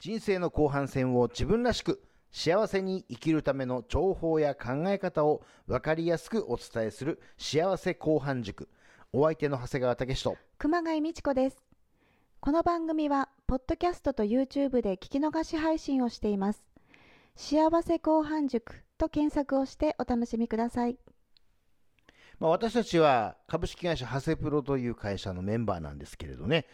人生の後半戦を自分らしく幸せに生きるための情報や考え方を分かりやすくお伝えする幸せ後半塾。お相手の長谷川武史と熊谷美智子です。この番組は、ポッドキャストと YouTube で聞き逃し配信をしています。幸せ後半塾と検索をしてお楽しみください。まあ、私たちは株式会社ハセプロという会社のメンバーなんですけれどね、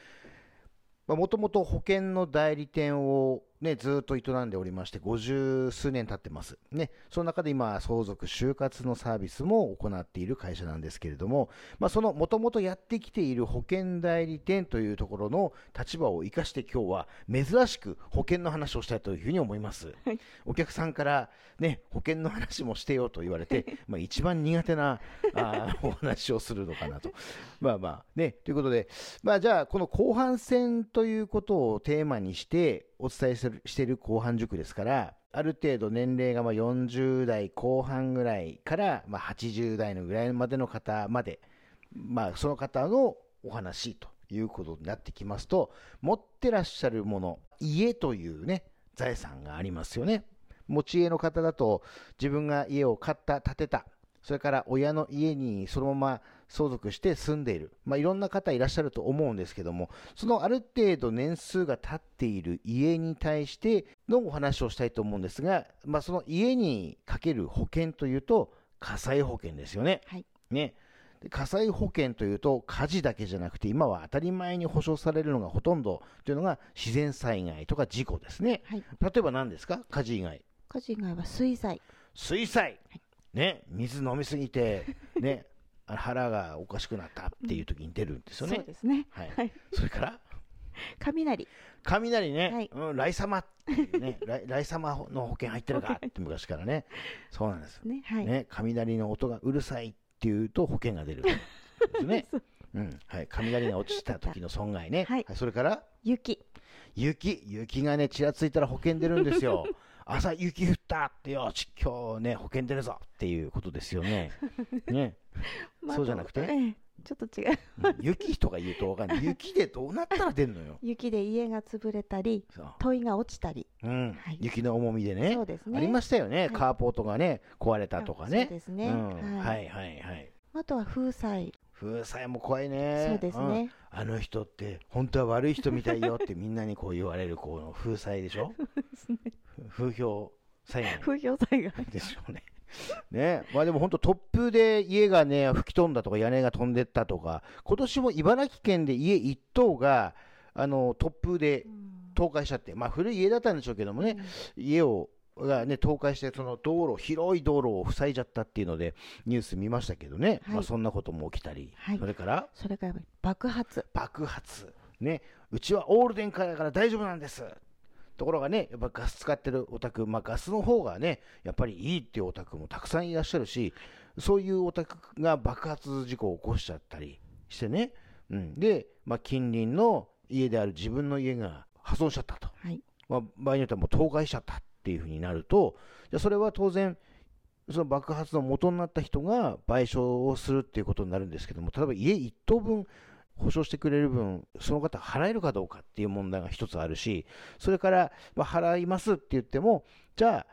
もともと保険の代理店をね、ずっと営んでおりまして、50数年経ってます。ね、その中で今、相続、就活のサービスも行っている会社なんですけれども、まあ、そのもともとやってきている保険代理店というところの立場を生かして今日は珍しく保険の話をしたいというふうに思います。はい、お客さんからね、保険の話もしてよと言われて、まあ、一番苦手なあお話をするのかなと。まあまあね、ということで、まあじゃあこの後半戦ということをテーマにして、お伝えしている後半塾ですから、ある程度年齢がまあ40代後半ぐらいからまあ80代のぐらいまでの方まで、まあその方のお話ということになってきますと、持ってらっしゃるもの、家というね、財産がありますよね。持ち家の方だと自分が家を買った、建てた、それから親の家にそのまま相続して住んでいる。まあ、いろんな方いらっしゃると思うんですけども、そのある程度年数が経っている家に対してのお話をしたいと思うんですが、まあ、その家にかける保険というと、火災保険ですよね。はい。ね。火災保険というと火事だけじゃなくて今は当たり前に保証されるのがほとんどというのが自然災害とか事故ですね。はい、例えば何ですか？火事以外。火事以外は水災。水災。はい、ね。水飲みすぎて、ね。腹がおかしくなったっていう時に出るんですよね。そうですね。はい。それから？雷。雷ね。はい、うん、ライ様っていうね。ライライ様の保険入ってるかって昔からね。そうなんです。ね。はい。ね。雷の音がうるさいっていうと保険が出る。ですね。うん。はい。雷が落ちた時の損害ね。はい。それから？雪。雪。雪がね、ちらついたら保険出るんですよ。朝雪降ったってよし、今日ね、保険出るぞっていうことですよね。ね。そうじゃなくて、ええ、ちょっと違う、雪とか言うと分かんない。雪でどうなったら出んのよ。雪で家が潰れたり、問いが落ちたり。うん、はい、雪の重みでね。そうですね。ありましたよね。はい、カーポートがね、壊れたとかね。そうですね、うん、はい、はいはいあとは風災。風災も怖いね。そうですね、うん、あの人って本当は悪い人みたいよってみんなにこう言われるこの風災でしょ？風評災害。風評災害。でしょうね。ね。まあでも本当突風で家がね、吹き飛んだとか屋根が飛んでったとか、今年も茨城県で家一棟が、あの、突風で倒壊しちゃって、まあ古い家だったんでしょうけどもね、うん、家を、がね、倒壊して、その道路、広い道路を塞いじゃったっていうので、ニュース見ましたけどね。はい、まあそんなことも起きたり。はい、それから？それから爆発。爆発。ね。うちはオール電化だから大丈夫なんです。ところがね、やっぱガス使ってるお宅、まあガスの方がね、やっぱりいいっていうお宅もたくさんいらっしゃるし、そういうお宅が爆発事故を起こしちゃったりしてね、うん、で、まあ近隣の家である自分の家が破損しちゃったと。はい、まあ場合によってはもう倒壊しちゃったっていうふうになると、じゃそれは当然、その爆発の元になった人が賠償をするっていうことになるんですけども、例えば家1棟分保証してくれる分、その方払えるかどうかっていう問題が一つあるし、それから、ま、払いますって言っても、じゃあ、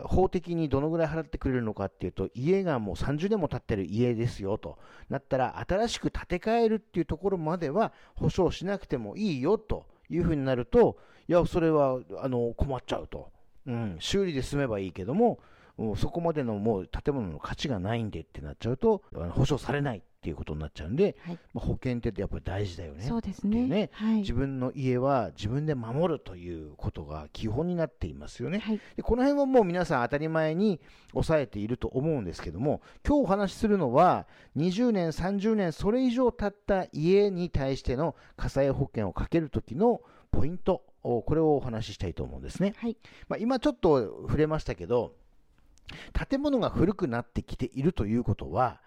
法的にどのぐらい払ってくれるのかっていうと、家がもう30年も経ってる家ですよとなったら、新しく建て替えるっていうところまでは保証しなくてもいいよというふうになると、いや、それはあの困っちゃうと。うん、修理で済めばいいけども、そこまでのもう建物の価値がないんでってなっちゃうと、保証されないっていうことになっちゃうんで、はい、まあ、保険ってやっぱり大事だよね。そうですね。ねはい、自分の家は自分で守るということが基本になっていますよね。はい、でこの辺はもう皆さん当たり前に抑えていると思うんですけども、今日お話しするのは、20年、30年、それ以上経った家に対しての火災保険をかけるときのポイント、これをお話ししたいと思うんですね。はいまあ、今ちょっと触れましたけど、建物が古くなってきているということは、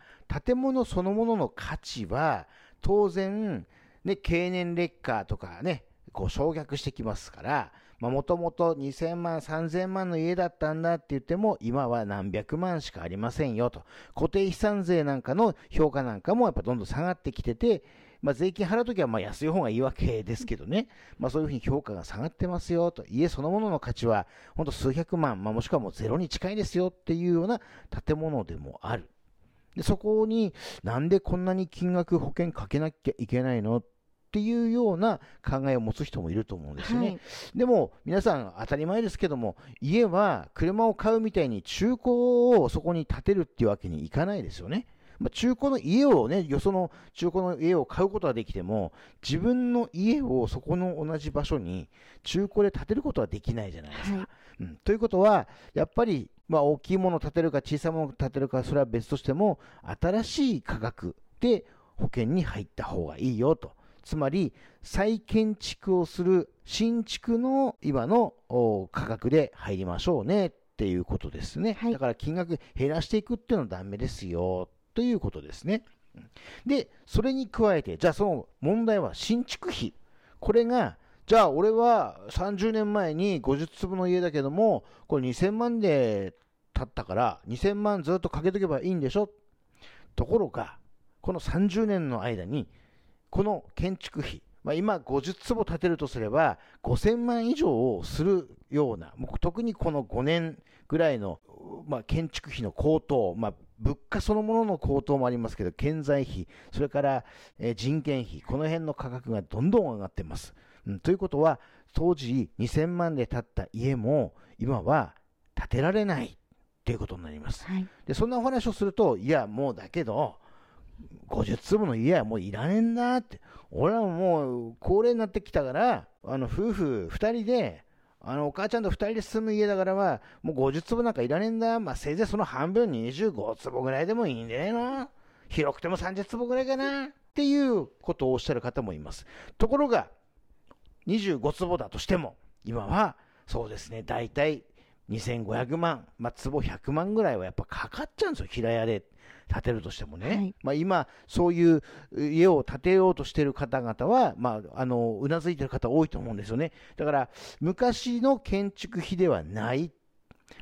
建物そのものの価値は、当然、ね、経年劣化とかね、こう焼却してきますから、まあ、もともと2000万、3000万の家だったんだって言っても、今は何百万しかありませんよと。固定資産税なんかの評価なんかもやっぱどんどん下がってきてて、まあ、税金払うときはまあ安い方がいいわけですけどね、まあ、そういうふうに評価が下がってますよと、家そのものの価値は本当数百万、まあ、もしくはもうゼロに近いですよっていうような建物でもある。でそこになんでこんなに金額保険かけなきゃいけないのっていうような考えを持つ人もいると思うんですよね。はいでも皆さん当たり前ですけども家は車を買うみたいに中古をそこに建てるっていうわけにいかないですよね。まあ、中古の家をね、よその中古の家を買うことはできても、自分の家をそこの同じ場所に中古で建てることはできないじゃないですか。はいうん、ということは、やっぱり、まあ、大きいものを建てるか小さいものを建てるか、それは別としても、新しい価格で保険に入った方がいいよと。つまり、再建築をする新築の今のお価格で入りましょうねっていうことですね。はいだから金額減らしていくっていうのはダメですよということですね。で、それに加えて、じゃあその問題は新築費。これが、じゃあ俺は30年前に50坪の家だけども、これ2000万で建ったから、2000万ずっとかけとけばいいんでしょところが、この30年の間に、この建築費、まあ、今50坪建てるとすれば、5000万以上をするような、特にこの5年ぐらいの、まあ、建築費の高騰、まあ、物価そのものの高騰もありますけど、建材費、それから、えー人件費、この辺の価格がどんどん上がってます。うん、ということは、当時2000万で建った家も、今は建てられないということになります。はいで、そんなお話をすると、いや、もうだけど、50坪の家はもういらねえんだって、俺はもう高齢になってきたから、あの夫婦2人で、あのお母ちゃんと2人で住む家だからは、もう50坪なんかいらねえんだ、まあ、せいぜいその半分25坪ぐらいでもいいんじゃな。いの広くても30坪ぐらいかな。っていうことをおっしゃる方もいます。ところが、25坪だとしても、今はそうですね、大体2500万、まあ、坪100万ぐらいはやっぱかかっちゃうんですよ、平屋で建てるとしてもね。はいまあ、今、そういう家を建てようとしている方々は、まあ、あのうなずいてる方多いと思うんですよね。だから、昔の建築費ではない、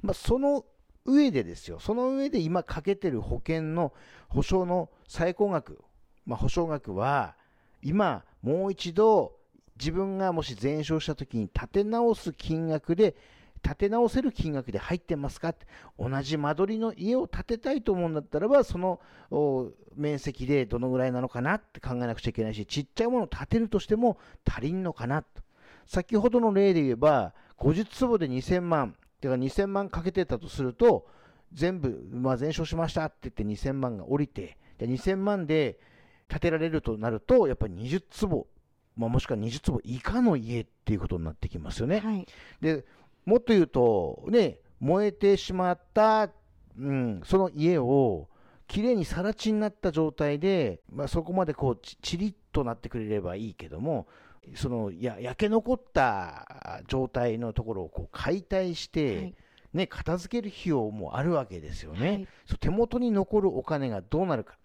まあ、その上でですよ、その上で今かけてる保険の保証の最高額、まあ、保証額は、今、もう一度、自分がもし全焼した時に建て直す金額で、建て直せる金額で入ってますか？って同じ間取りの家を建てたいと思うんだったらば、そのお面積でどのぐらいなのかな？って考えなくちゃいけないし、ちっちゃいものを建てるとしても足りんのかな？と。先ほどの例で言えば、50坪で2000万、てか2000万かけてたとすると、全部、まあ、全焼しました。って言って2000万が降りて、で2000万で建てられるとなると、やっぱり20坪、まあ、もしくは20坪以下の家っていうことになってきますよね。はい。でもっと言うと、ね、燃えてしまった、うん、その家をきれいに更地になった状態で、まあ、そこまでこうちちりっとなってくれればいいけども、そのや焼け残った状態のところをこう解体して、はいね、片付ける費用もあるわけですよね。はいそう手元に残るお金がどうなるか。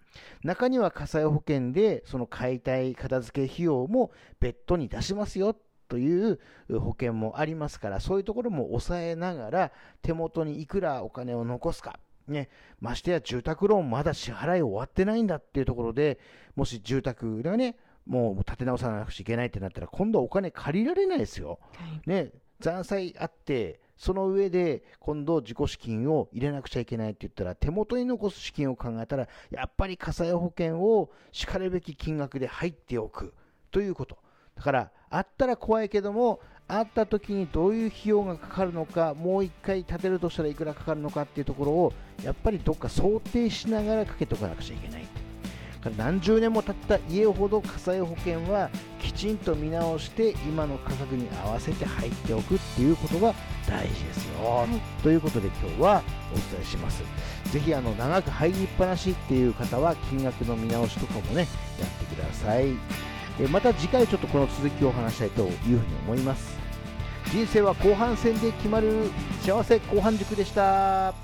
中には火災保険でその解体片付け費用も別途に出しますよという保険もありますからそういうところも抑えながら手元にいくらお金を残すか、ね、ましてや住宅ローンまだ支払い終わってないんだっていうところでもし住宅がねもう建て直さなくちゃいけないってなったら今度はお金借りられないですよ。はいね、残債あって、その上で今度自己資金を入れなくちゃいけないって言ったら、手元に残す資金を考えたら、やっぱり火災保険をしかるべき金額で入っておくということ。だから、あったら怖いけども、あった時にどういう費用がかかるのか、もう一回建てるとしたらいくらかかるのかっていうところを、やっぱりどっか想定しながらかけておかなくちゃいけない。何十年も経った家ほど火災保険はきちんと見直して今の価格に合わせて入っておくっていうことが大事ですよ、い。ということで今日はお伝えします。ぜひあの長く入りっぱなしっていう方は金額の見直しとかもねやってくださいえまた次回ちょっとこの続きをお話したいというふうに思います。人生は後半戦で決まる。幸せ後半塾でした。